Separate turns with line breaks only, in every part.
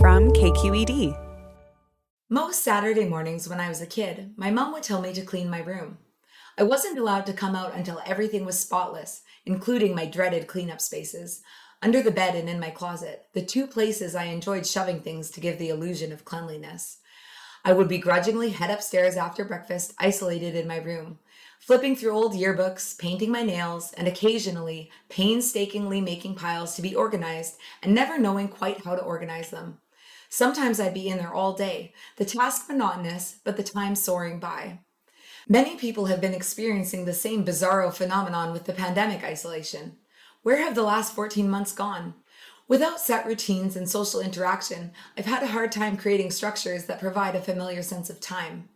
From KQED.
Most Saturday mornings when I was a kid, my mom would tell me to clean my room. I wasn't allowed to come out until everything was spotless, including my dreaded cleanup spaces under the bed and in my closet, the two places I enjoyed shoving things to give the illusion of cleanliness. I would begrudgingly head upstairs after breakfast, isolated in my room, flipping through old yearbooks, painting my nails, and occasionally painstakingly making piles to be organized and never knowing quite how to organize them. Sometimes I'd be in there all day, the task monotonous, but the time soaring by. Many people have been experiencing the same bizarro phenomenon with the pandemic isolation. Where have the last 14 months gone? Without set routines and social interaction, I've had a hard time creating structures that provide a familiar sense of time.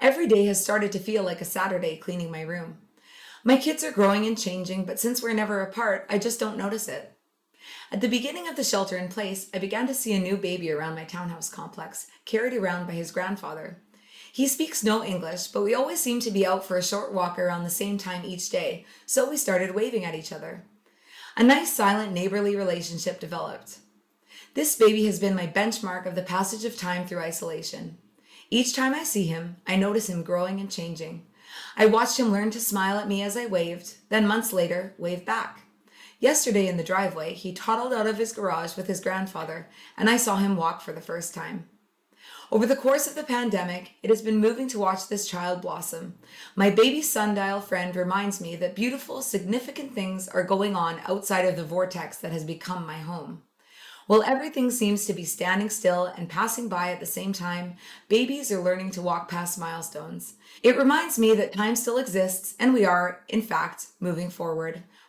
Every day has started to feel like a Saturday cleaning my room. My kids are growing and changing, but since we're never apart, I just don't notice it. At the beginning of the shelter in place, I began to see a new baby around my townhouse complex, carried around by his grandfather. He speaks no English, but we always seem to be out for a short walk around the same time each day, so we started waving at each other. A nice, silent, neighborly relationship developed. This baby has been my benchmark of the passage of time through isolation. Each time I see him, I notice him growing and changing. I watched him learn to smile at me as I waved, then months later, wave back. Yesterday in the driveway, he toddled out of his garage with his grandfather, and I saw him walk for the first time. Over the course of the pandemic, it has been moving to watch this child blossom. My baby sundial friend reminds me that beautiful, significant things are going on outside of the vortex that has become my home. While everything seems to be standing still and passing by at the same time, babies are learning to walk past milestones. It reminds me that time still exists and we are, in fact, moving forward.